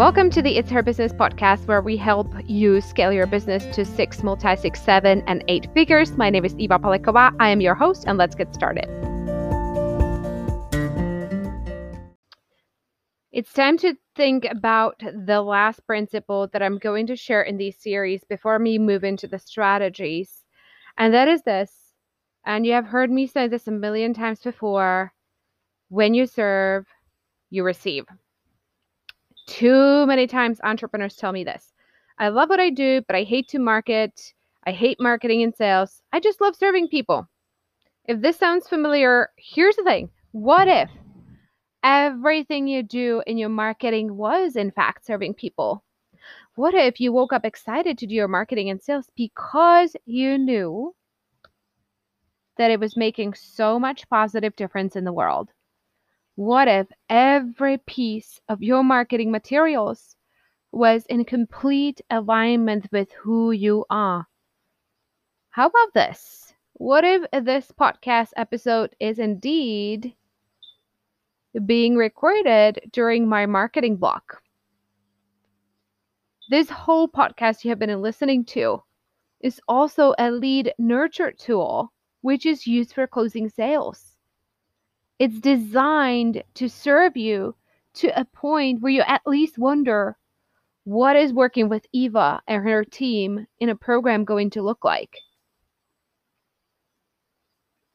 Welcome to the It's Her Business podcast, where we help you scale your business to six, multi six, seven, and eight figures. My name is Eva Pilkova. I am your host, and let's get started. It's time to think about the last principle that I'm going to share in this series before we move into the strategies. And that is this. And you have heard me say this a million times before when you serve, you receive. Too many times entrepreneurs tell me this. I love what I do, but I hate to market. I hate marketing and sales. I just love serving people. If this sounds familiar, here's the thing. What if everything you do in your marketing was, in fact, serving people? What if you woke up excited to do your marketing and sales because you knew that it was making so much positive difference in the world? What if every piece of your marketing materials was in complete alignment with who you are? How about this? What if this podcast episode is indeed being recorded during my marketing block? This whole podcast you have been listening to is also a lead nurture tool, which is used for closing sales. It's designed to serve you to a point where you at least wonder what is working with Eva and her team in a program going to look like.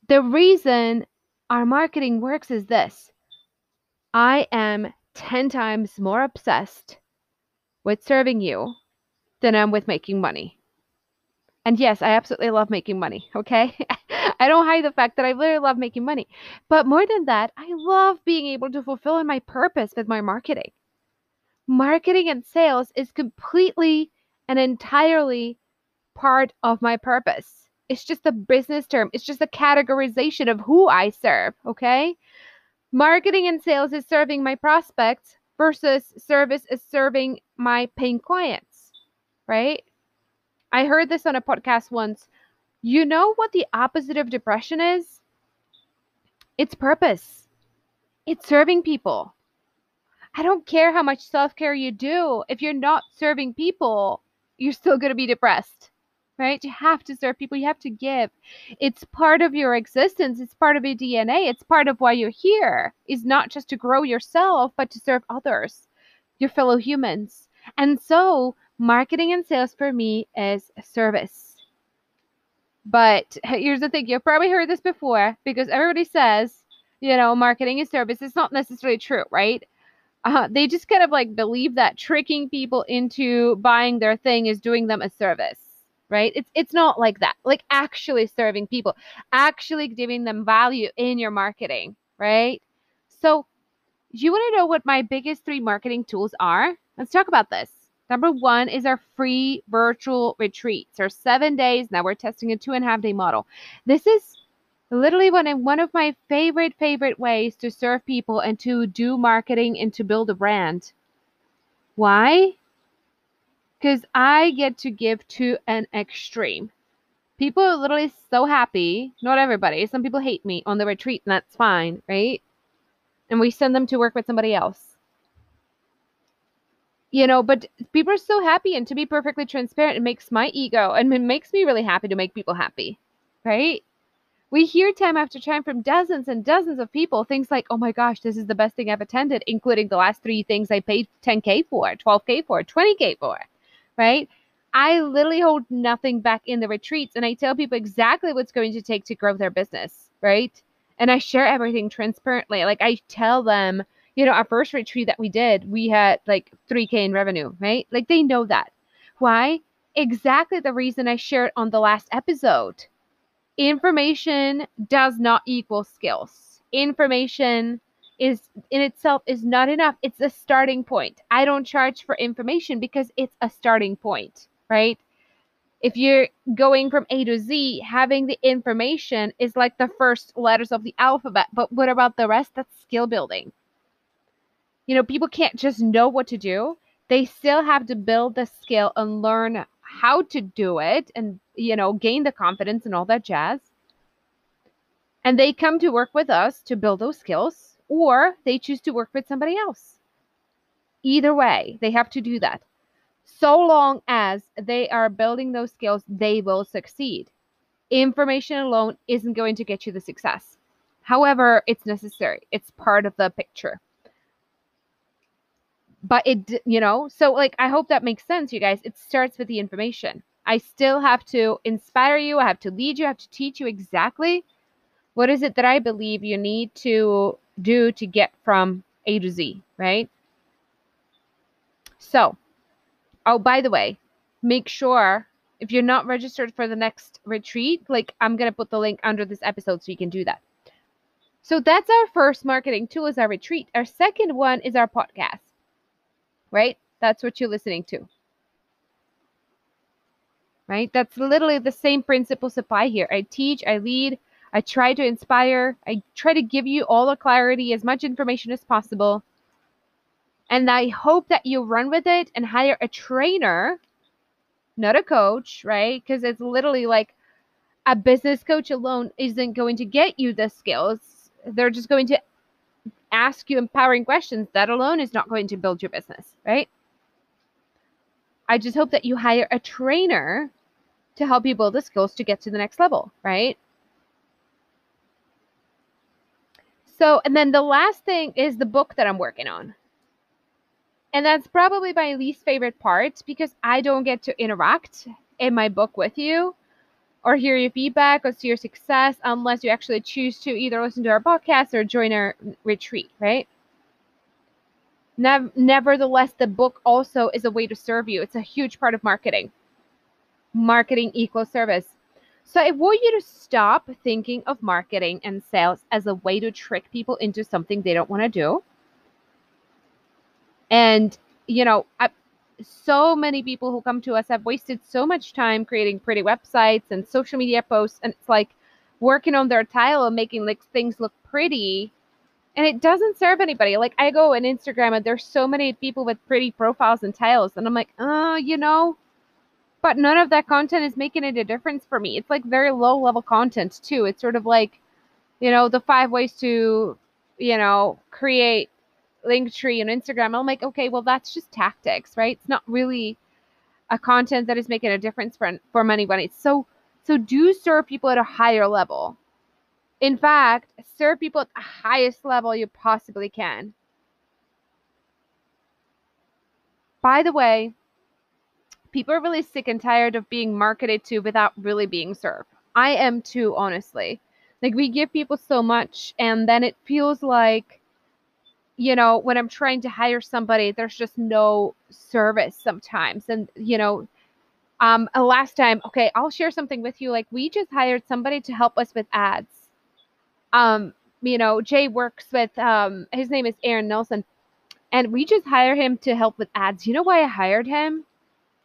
The reason our marketing works is this I am 10 times more obsessed with serving you than I'm with making money. And yes, I absolutely love making money, okay? I don't hide the fact that I really love making money. But more than that, I love being able to fulfill my purpose with my marketing. Marketing and sales is completely and entirely part of my purpose. It's just a business term, it's just a categorization of who I serve, okay? Marketing and sales is serving my prospects versus service is serving my paying clients, right? I heard this on a podcast once. You know what the opposite of depression is? It's purpose. It's serving people. I don't care how much self care you do. If you're not serving people, you're still going to be depressed, right? You have to serve people. You have to give. It's part of your existence. It's part of your DNA. It's part of why you're here, is not just to grow yourself, but to serve others, your fellow humans. And so marketing and sales for me is service. But here's the thing you've probably heard this before because everybody says, you know, marketing is service. It's not necessarily true, right? Uh, they just kind of like believe that tricking people into buying their thing is doing them a service right it's it's not like that like actually serving people actually giving them value in your marketing right so you want to know what my biggest three marketing tools are let's talk about this Number one is our free virtual retreats. Our seven days. Now we're testing a two and a half day model. This is literally one of one of my favorite favorite ways to serve people and to do marketing and to build a brand. Why? Because I get to give to an extreme. People are literally so happy. Not everybody. Some people hate me on the retreat, and that's fine, right? And we send them to work with somebody else you know but people are so happy and to be perfectly transparent it makes my ego and it makes me really happy to make people happy right? We hear time after time from dozens and dozens of people things like oh my gosh this is the best thing i've attended including the last three things i paid 10k for 12k for 20k for right? I literally hold nothing back in the retreats and i tell people exactly what's going to take to grow their business right? And i share everything transparently like i tell them you know, our first retreat that we did, we had like 3K in revenue, right? Like they know that. Why? Exactly the reason I shared on the last episode. Information does not equal skills. Information is in itself is not enough. It's a starting point. I don't charge for information because it's a starting point, right? If you're going from A to Z, having the information is like the first letters of the alphabet. But what about the rest? That's skill building you know, people can't just know what to do. They still have to build the skill and learn how to do it and, you know, gain the confidence and all that jazz. And they come to work with us to build those skills, or they choose to work with somebody else. Either way, they have to do that. So long as they are building those skills, they will succeed. Information alone isn't going to get you the success. However, it's necessary, it's part of the picture. But it, you know, so like, I hope that makes sense, you guys. It starts with the information. I still have to inspire you, I have to lead you, I have to teach you exactly what is it that I believe you need to do to get from A to Z, right? So, oh, by the way, make sure if you're not registered for the next retreat, like I'm going to put the link under this episode so you can do that. So that's our first marketing tool is our retreat. Our second one is our podcast. Right? That's what you're listening to. Right? That's literally the same principles apply here. I teach, I lead, I try to inspire, I try to give you all the clarity, as much information as possible and I hope that you run with it and hire a trainer, not a coach, right? Because it's literally like a business coach alone isn't going to get you the skills. They're just going to ask you empowering questions. That alone is not going to build your business, right? I just hope that you hire a trainer to help you build the skills to get to the next level, right? So, and then the last thing is the book that I'm working on. And that's probably my least favorite part because I don't get to interact in my book with you or hear your feedback or see your success unless you actually choose to either listen to our podcast or join our retreat, right? nevertheless, the book also is a way to serve you. It's a huge part of marketing. Marketing equals service. So I want you to stop thinking of marketing and sales as a way to trick people into something they don't want to do and, you know, I, so many people who come to us have wasted so much time creating pretty websites and social media posts. And it's like working on their tile and making like things look pretty. And it doesn't serve anybody. Like I go on Instagram and there's so many people with pretty profiles and tiles. And I'm like, oh, you know, but none of that content is making it a difference for me. It's like very low level content too. It's sort of like, you know, the five ways to, you know, create Linktree and Instagram. I'm like, okay, well, that's just tactics, right? It's not really a content that is making a difference for, for money. So, so do serve people at a higher level. In fact, serve people at the highest level you possibly can. By the way, people are really sick and tired of being marketed to without really being served. I am too, honestly. Like, we give people so much, and then it feels like you know, when I'm trying to hire somebody, there's just no service sometimes. And, you know, um, last time, okay, I'll share something with you. Like, we just hired somebody to help us with ads. Um, you know, Jay works with, um, his name is Aaron Nelson, and we just hired him to help with ads. You know why I hired him?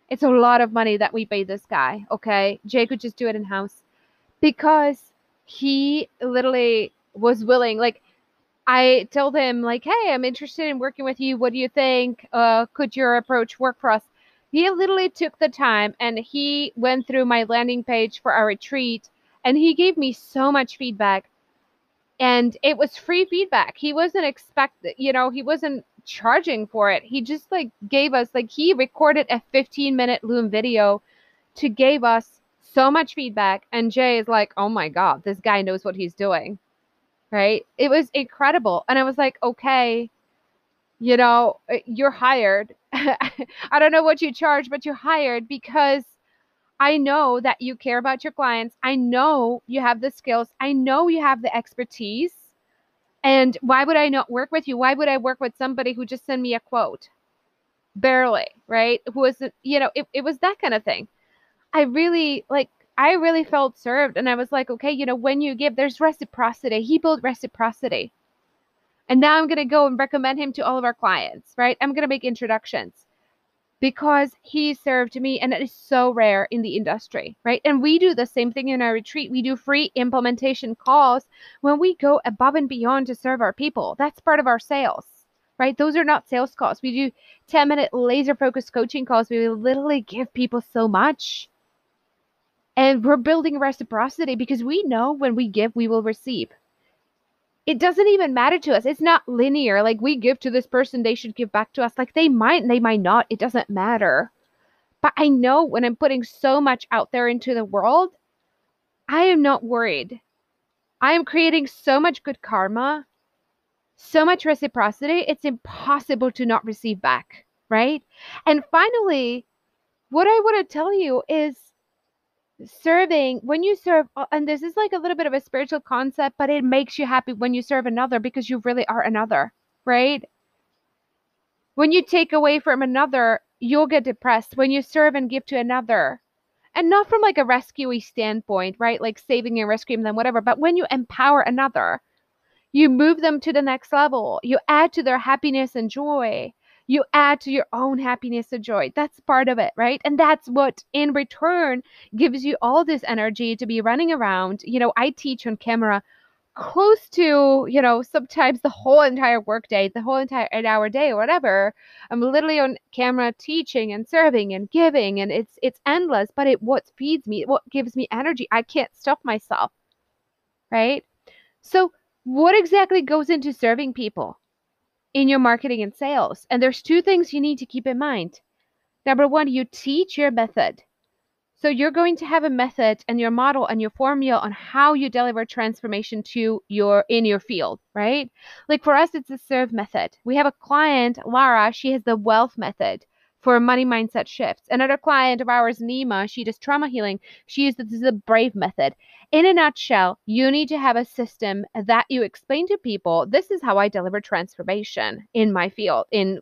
It's a lot of money that we pay this guy, okay? Jay could just do it in house because he literally was willing, like, I told him like, "Hey, I'm interested in working with you. What do you think? Uh, could your approach work for us?" He literally took the time and he went through my landing page for our retreat and he gave me so much feedback. And it was free feedback. He wasn't expect, you know, he wasn't charging for it. He just like gave us like he recorded a 15 minute Loom video to give us so much feedback. And Jay is like, "Oh my god, this guy knows what he's doing." Right? It was incredible. And I was like, okay, you know, uh, you're hired. I don't know what you charge, but you're hired because I know that you care about your clients. I know you have the skills. I know you have the expertise. And why would I not work with you? Why would I work with somebody who just sent me a quote? Barely, right? Who was, you know, it, it was that kind of thing. I really like I really felt served. And I was like, okay, you know, when you give, there's reciprocity. He built reciprocity. And now I'm going to go and recommend him to all of our clients, right? I'm going to make introductions because he served me. And it is so rare in the industry, right? And we do the same thing in our retreat. We do free implementation calls when we go above and beyond to serve our people. That's part of our sales right? Those are not sales calls. We do 10 minute laser focused coaching calls. We literally give people so much. And we're building reciprocity because we know when we give, we will receive. it doesn't even matter to us. It's not linear. Like we give to this person, they should give back to us. Like they might, and they might not. It doesn't matter. But I know when I'm putting so much out there into the world, I am not worried. I am creating so much good karma, so much reciprocity, it's impossible to not receive back, right? And finally, what I want to tell you is serving when you serve and this is like a little bit of a spiritual concept but it makes you happy when you serve another because you really are another right? When you take away from another you'll get depressed. When you serve and give to another and not from like a rescuey standpoint right? Like saving and rescuing them whatever but when you empower another you move them to the next level. You add to their happiness and joy you add to your own happiness and joy. That's part of it, right? And that's what in return gives you all this energy to be running around. You know, I teach on camera close to, you know, sometimes the whole entire workday, the whole entire eight hour day or whatever. I'm literally on camera teaching and serving and giving and it's it's endless, but it what feeds me, what gives me energy. I can't stop myself. Right? So what exactly goes into serving people? In your marketing and sales. And there's two things you need to keep in mind. Number one, you teach your method. So you're going to have a method and your model and your formula on how you deliver transformation to your in your field, right? Like for us, it's a serve method. We have a client, Lara, she has the wealth method for money mindset shifts. Another client of ours, Nima, she does trauma healing. She uses the brave method. In a nutshell, you need to have a system that you explain to people. This is how I deliver transformation in my field. In,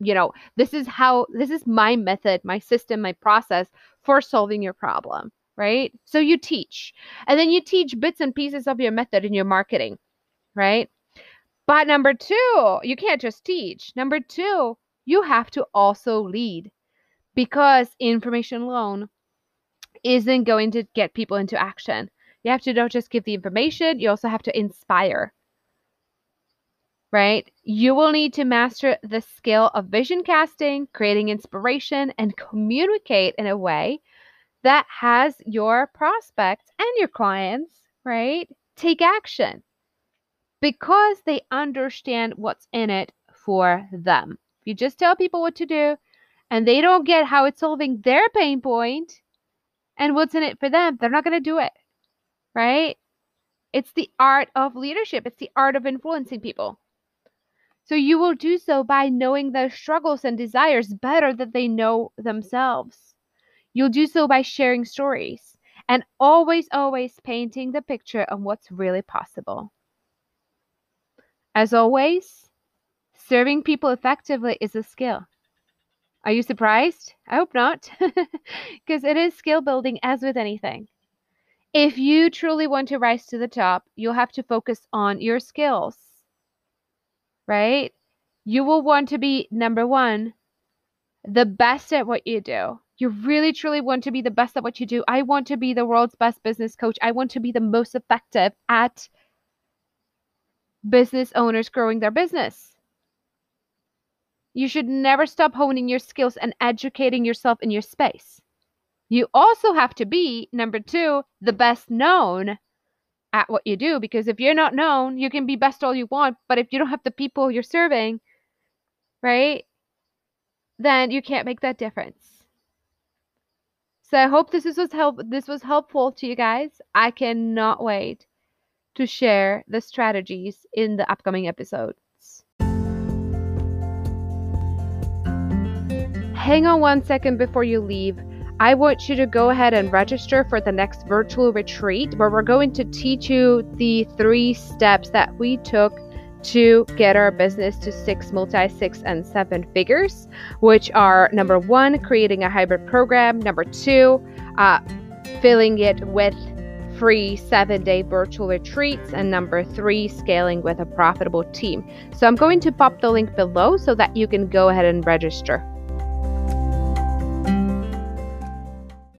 you know, this is how, this is my method, my system, my process for solving your problem, right? So you teach, and then you teach bits and pieces of your method in your marketing, right? But number two, you can't just teach. Number two, you have to also lead because information alone isn't going to get people into action. You have to not just give the information, you also have to inspire. Right? You will need to master the skill of vision casting, creating inspiration, and communicate in a way that has your prospects and your clients, right, take action because they understand what's in it for them. If you just tell people what to do and they don't get how it's solving their pain point and what's in it for them, they're not going to do it. Right? It's the art of leadership, it's the art of influencing people. So you will do so by knowing their struggles and desires better than they know themselves. You'll do so by sharing stories and always, always painting the picture of what's really possible. As always, Serving people effectively is a skill. Are you surprised? I hope not, because it is skill building as with anything. If you truly want to rise to the top, you'll have to focus on your skills, right? You will want to be number one, the best at what you do. You really truly want to be the best at what you do. I want to be the world's best business coach. I want to be the most effective at business owners growing their business. You should never stop honing your skills and educating yourself in your space. You also have to be, number two, the best known at what you do because if you're not known, you can be best all you want, but if you don't have the people you're serving, right, then you can't make that difference. So I hope this was help this was helpful to you guys. I cannot wait to share the strategies in the upcoming episode. Hang on one second before you leave. I want you to go ahead and register for the next virtual retreat where we're going to teach you the three steps that we took to get our business to six, multi six, and seven figures, which are number one, creating a hybrid program, number two, uh, filling it with free seven day virtual retreats, and number three, scaling with a profitable team. So I'm going to pop the link below so that you can go ahead and register.